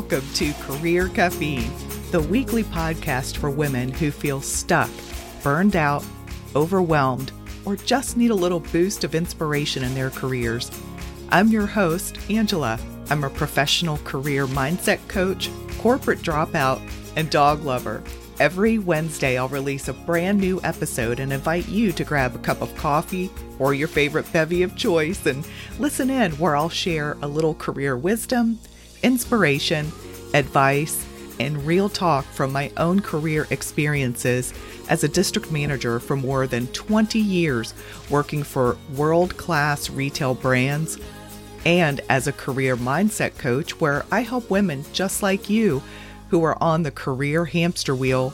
welcome to Career Caffeine, the weekly podcast for women who feel stuck, burned out, overwhelmed, or just need a little boost of inspiration in their careers. I'm your host, Angela. I'm a professional career mindset coach, corporate dropout, and dog lover. Every Wednesday, I'll release a brand new episode and invite you to grab a cup of coffee or your favorite bevy of choice and listen in where I'll share a little career wisdom, inspiration, advice, and real talk from my own career experiences as a district manager for more than 20 years working for world class retail brands, and as a career mindset coach where I help women just like you who are on the career hamster wheel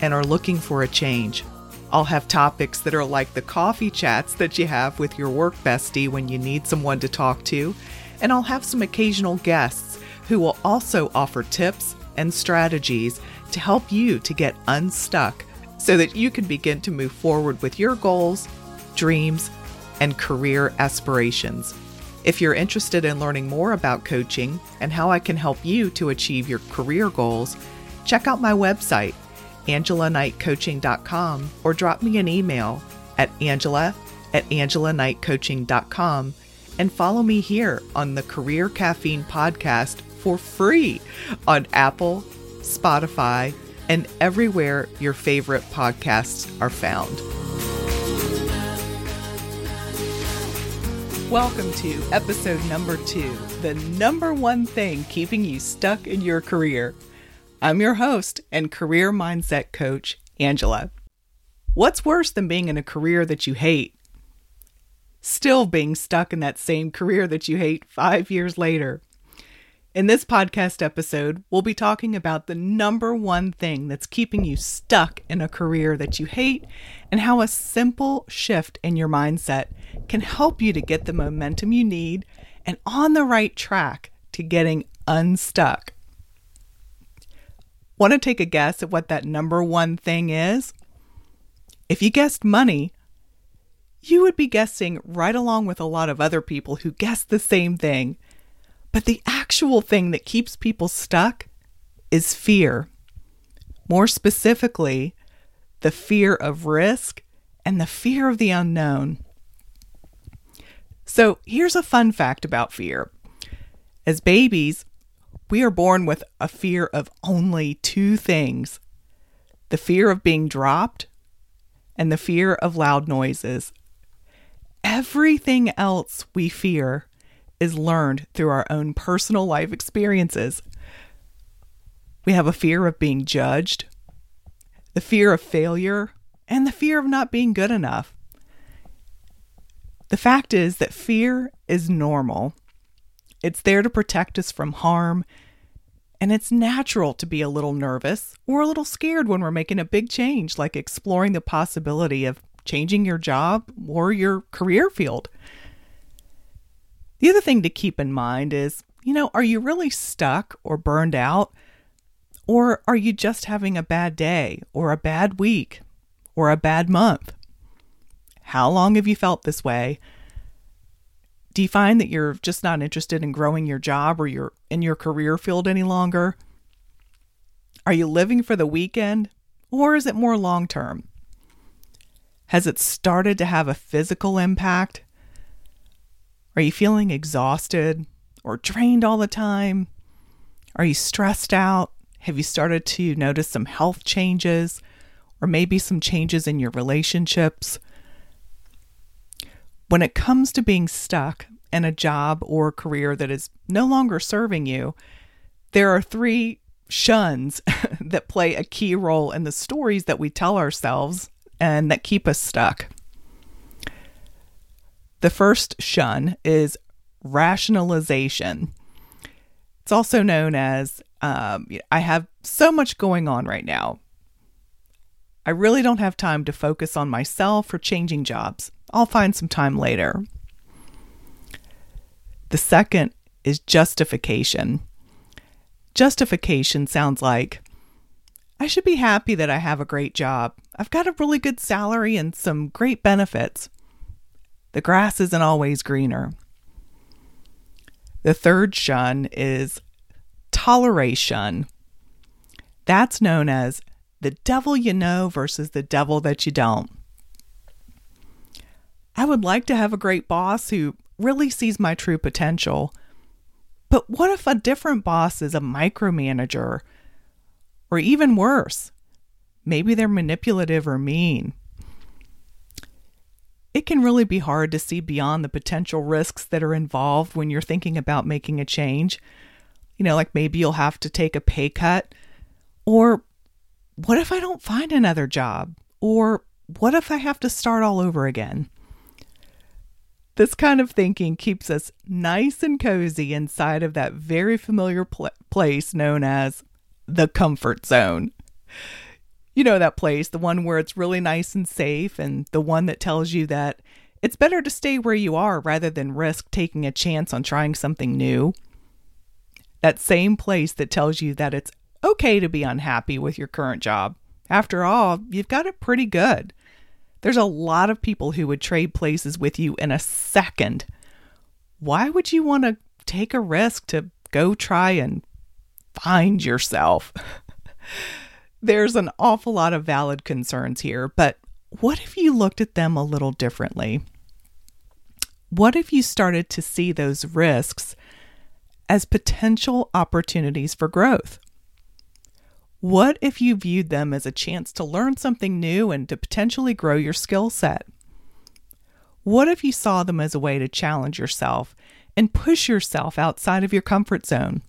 and are looking for a change. I'll have topics that are like the coffee chats that you have with your work bestie when you need someone to talk to, and I'll have some occasional guests who will also offer tips and strategies to help you to get unstuck so that you can begin to move forward with your goals, dreams, and career aspirations. If you're interested in learning more about coaching and how I can help you to achieve your career goals, check out my website, angelaknightcoaching.com, or drop me an email at angela at angelaknightcoaching.com and follow me here on the Career Caffeine podcast for free on Apple, Spotify, and everywhere your favorite podcasts are found. Welcome to episode number two the number one thing keeping you stuck in your career. I'm your host and career mindset coach, Angela. What's worse than being in a career that you hate? Still being stuck in that same career that you hate five years later. In this podcast episode, we'll be talking about the number one thing that's keeping you stuck in a career that you hate and how a simple shift in your mindset can help you to get the momentum you need and on the right track to getting unstuck. Want to take a guess at what that number one thing is? If you guessed money, you would be guessing right along with a lot of other people who guessed the same thing but the actual thing that keeps people stuck is fear. More specifically, the fear of risk and the fear of the unknown. So, here's a fun fact about fear. As babies, we are born with a fear of only two things the fear of being dropped and the fear of loud noises. Everything else we fear is learned through our own personal life experiences. We have a fear of being judged, the fear of failure, and the fear of not being good enough. The fact is that fear is normal. It's there to protect us from harm, and it's natural to be a little nervous or a little scared when we're making a big change, like exploring the possibility of changing your job or your career field. The other thing to keep in mind is, you know, are you really stuck or burned out? Or are you just having a bad day or a bad week or a bad month? How long have you felt this way? Do you find that you're just not interested in growing your job or you're in your career field any longer? Are you living for the weekend or is it more long term? Has it started to have a physical impact? Are you feeling exhausted or drained all the time? Are you stressed out? Have you started to notice some health changes or maybe some changes in your relationships? When it comes to being stuck in a job or career that is no longer serving you, there are three shuns that play a key role in the stories that we tell ourselves and that keep us stuck. The first shun is rationalization. It's also known as um, I have so much going on right now. I really don't have time to focus on myself or changing jobs. I'll find some time later. The second is justification. Justification sounds like I should be happy that I have a great job. I've got a really good salary and some great benefits. The grass isn't always greener. The third shun is toleration. That's known as the devil you know versus the devil that you don't. I would like to have a great boss who really sees my true potential. But what if a different boss is a micromanager? Or even worse, maybe they're manipulative or mean. It can really be hard to see beyond the potential risks that are involved when you're thinking about making a change. You know, like maybe you'll have to take a pay cut. Or what if I don't find another job? Or what if I have to start all over again? This kind of thinking keeps us nice and cozy inside of that very familiar pl- place known as the comfort zone. You know that place, the one where it's really nice and safe, and the one that tells you that it's better to stay where you are rather than risk taking a chance on trying something new. That same place that tells you that it's okay to be unhappy with your current job. After all, you've got it pretty good. There's a lot of people who would trade places with you in a second. Why would you want to take a risk to go try and find yourself? There's an awful lot of valid concerns here, but what if you looked at them a little differently? What if you started to see those risks as potential opportunities for growth? What if you viewed them as a chance to learn something new and to potentially grow your skill set? What if you saw them as a way to challenge yourself and push yourself outside of your comfort zone?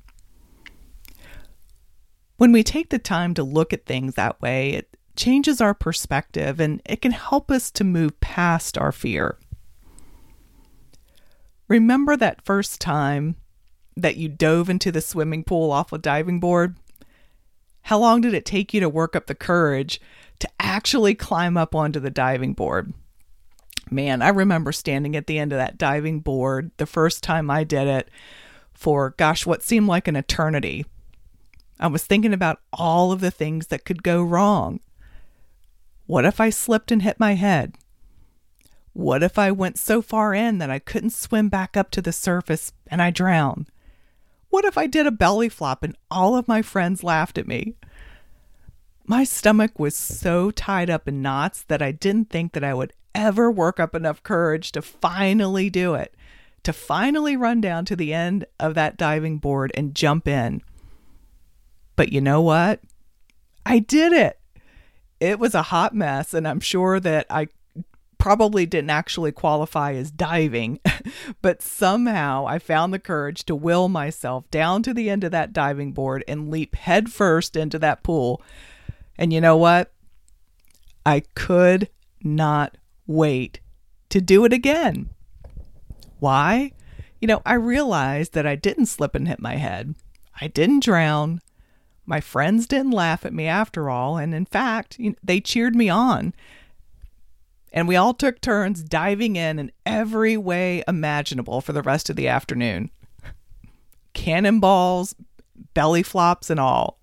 When we take the time to look at things that way, it changes our perspective and it can help us to move past our fear. Remember that first time that you dove into the swimming pool off a diving board? How long did it take you to work up the courage to actually climb up onto the diving board? Man, I remember standing at the end of that diving board the first time I did it for, gosh, what seemed like an eternity. I was thinking about all of the things that could go wrong. What if I slipped and hit my head? What if I went so far in that I couldn't swim back up to the surface and I drowned? What if I did a belly flop and all of my friends laughed at me? My stomach was so tied up in knots that I didn't think that I would ever work up enough courage to finally do it, to finally run down to the end of that diving board and jump in. But you know what? I did it. It was a hot mess, and I'm sure that I probably didn't actually qualify as diving, but somehow I found the courage to will myself down to the end of that diving board and leap headfirst into that pool. And you know what? I could not wait to do it again. Why? You know, I realized that I didn't slip and hit my head. I didn't drown. My friends didn't laugh at me after all. And in fact, they cheered me on and we all took turns diving in in every way imaginable for the rest of the afternoon. Cannonballs, belly flops, and all.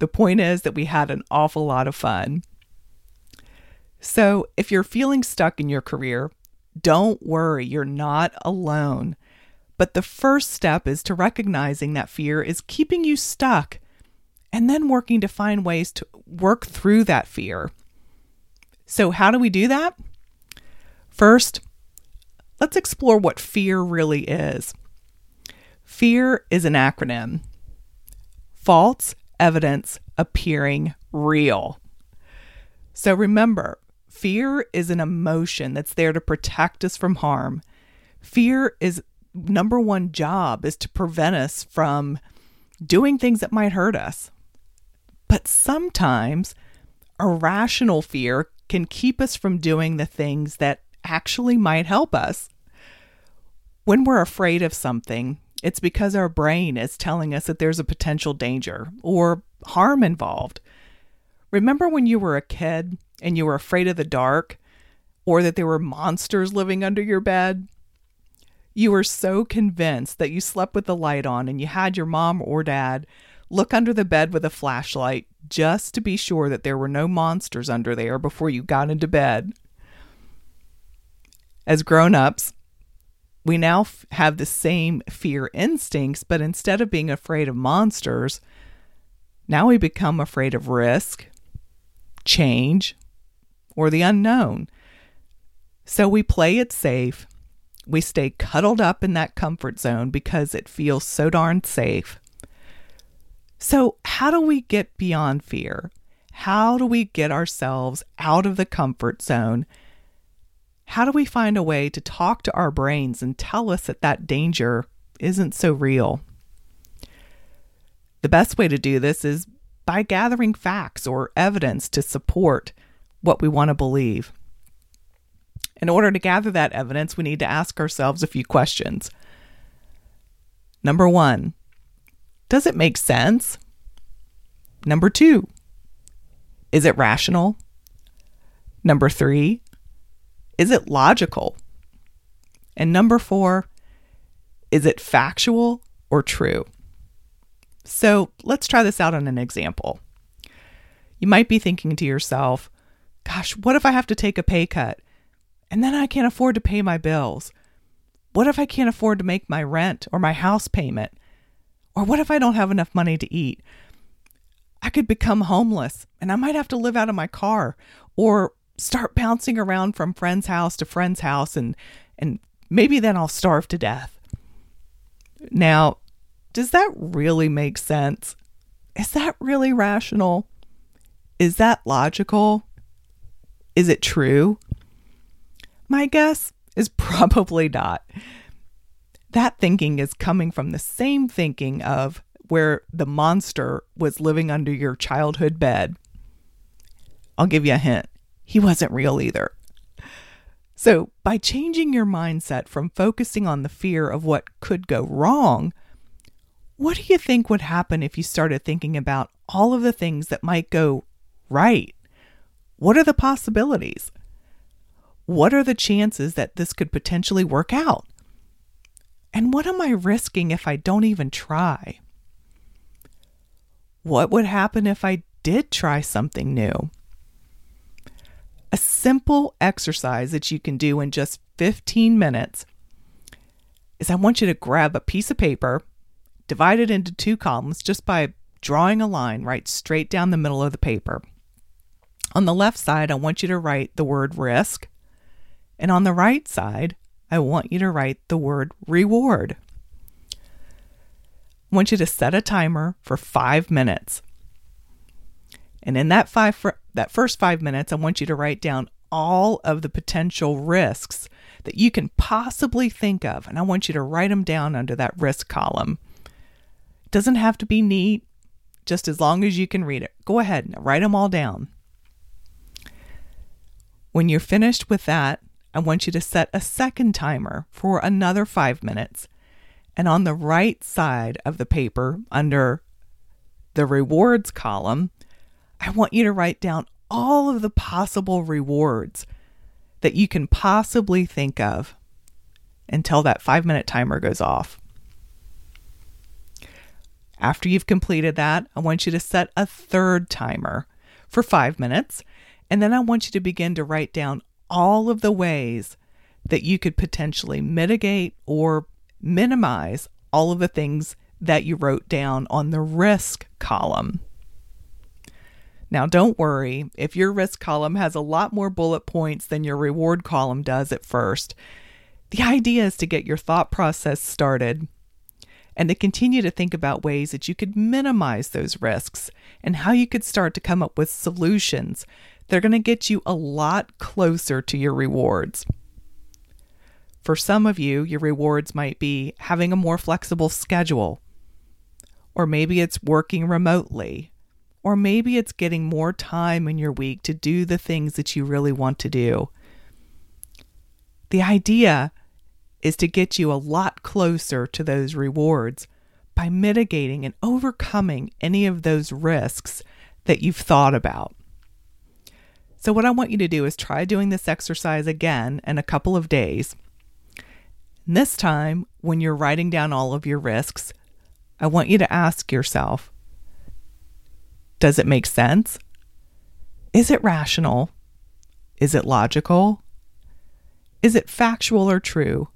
The point is that we had an awful lot of fun. So, if you're feeling stuck in your career, don't worry, you're not alone. But the first step is to recognizing that fear is keeping you stuck and then working to find ways to work through that fear. So, how do we do that? First, let's explore what fear really is. Fear is an acronym false evidence appearing real. So, remember, fear is an emotion that's there to protect us from harm. Fear is number one job is to prevent us from doing things that might hurt us. But sometimes irrational fear can keep us from doing the things that actually might help us. When we're afraid of something, it's because our brain is telling us that there's a potential danger or harm involved. Remember when you were a kid and you were afraid of the dark or that there were monsters living under your bed? You were so convinced that you slept with the light on and you had your mom or dad look under the bed with a flashlight just to be sure that there were no monsters under there before you got into bed. As grown ups, we now f- have the same fear instincts, but instead of being afraid of monsters, now we become afraid of risk, change, or the unknown. So we play it safe. We stay cuddled up in that comfort zone because it feels so darn safe. So, how do we get beyond fear? How do we get ourselves out of the comfort zone how do we find a way to talk to our brains and tell us that that danger isn't so real? The best way to do this is by gathering facts or evidence to support what we want to believe. In order to gather that evidence, we need to ask ourselves a few questions. Number one, does it make sense? Number two, is it rational? Number three, is it logical? And number four, is it factual or true? So let's try this out on an example. You might be thinking to yourself, gosh, what if I have to take a pay cut and then I can't afford to pay my bills? What if I can't afford to make my rent or my house payment? Or what if I don't have enough money to eat? I could become homeless and I might have to live out of my car. Or start bouncing around from friend's house to friend's house and and maybe then I'll starve to death. Now, does that really make sense? Is that really rational? Is that logical? Is it true? My guess is probably not. That thinking is coming from the same thinking of where the monster was living under your childhood bed. I'll give you a hint he wasn't real either. So, by changing your mindset from focusing on the fear of what could go wrong, what do you think would happen if you started thinking about all of the things that might go right? What are the possibilities? What are the chances that this could potentially work out? And what am I risking if I don't even try? What would happen if I did try something new? A simple exercise that you can do in just 15 minutes is I want you to grab a piece of paper, divide it into two columns just by drawing a line right straight down the middle of the paper. On the left side, I want you to write the word risk. And on the right side, I want you to write the word reward. I want you to set a timer for five minutes. And in that five that first 5 minutes, I want you to write down all of the potential risks that you can possibly think of, and I want you to write them down under that risk column. It doesn't have to be neat, just as long as you can read it. Go ahead and write them all down. When you're finished with that, I want you to set a second timer for another five minutes. And on the right side of the paper, under the rewards column, I want you to write down all of the possible rewards that you can possibly think of until that five minute timer goes off. After you've completed that, I want you to set a third timer for five minutes. And then I want you to begin to write down all of the ways that you could potentially mitigate or minimize all of the things that you wrote down on the risk column. Now, don't worry if your risk column has a lot more bullet points than your reward column does at first. The idea is to get your thought process started and to continue to think about ways that you could minimize those risks and how you could start to come up with solutions that are going to get you a lot closer to your rewards. For some of you, your rewards might be having a more flexible schedule, or maybe it's working remotely or maybe it's getting more time in your week to do the things that you really want to do. The idea is to get you a lot closer to those rewards by mitigating and overcoming any of those risks that you've thought about. So, what I want you to do is try doing this exercise again in a couple of days. And this time, when you're writing down all of your risks, I want you to ask yourself does it make sense? Is it rational? Is it logical? Is it factual or true?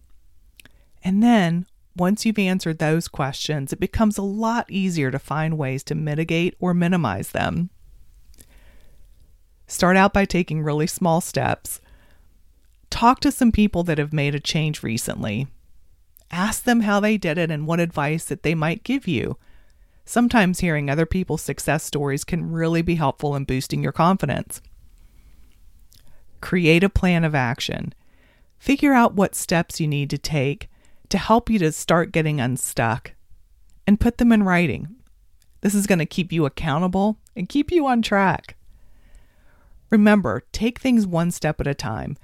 And then, once you've answered those questions, it becomes a lot easier to find ways to mitigate or minimize them. Start out by taking really small steps. Talk to some people that have made a change recently. Ask them how they did it and what advice that they might give you. Sometimes hearing other people's success stories can really be helpful in boosting your confidence. Create a plan of action. Figure out what steps you need to take to help you to start getting unstuck and put them in writing. This is going to keep you accountable and keep you on track. Remember, take things one step at a time.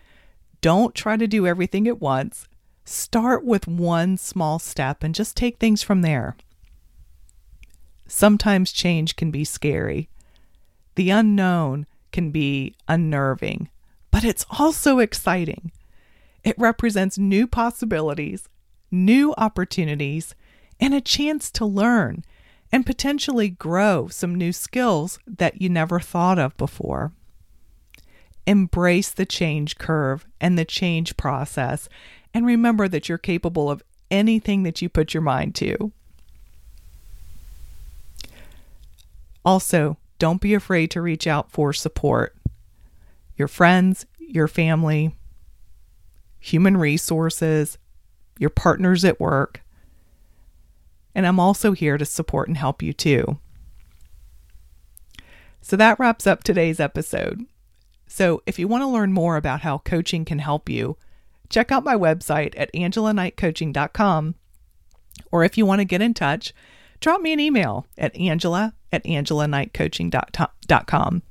Don't try to do everything at once. Start with one small step and just take things from there. Sometimes change can be scary. The unknown can be unnerving, but it's also exciting. It represents new possibilities, new opportunities, and a chance to learn and potentially grow some new skills that you never thought of before. Embrace the change curve and the change process, and remember that you're capable of anything that you put your mind to. Also, don't be afraid to reach out for support. Your friends, your family, human resources, your partners at work. And I'm also here to support and help you too. So that wraps up today's episode. So if you want to learn more about how coaching can help you, check out my website at angelaknightcoaching.com. Or if you want to get in touch, drop me an email at angela at angelaknightcoaching.com.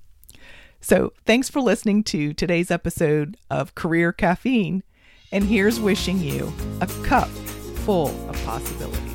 So, thanks for listening to today's episode of Career Caffeine. And here's wishing you a cup full of possibilities.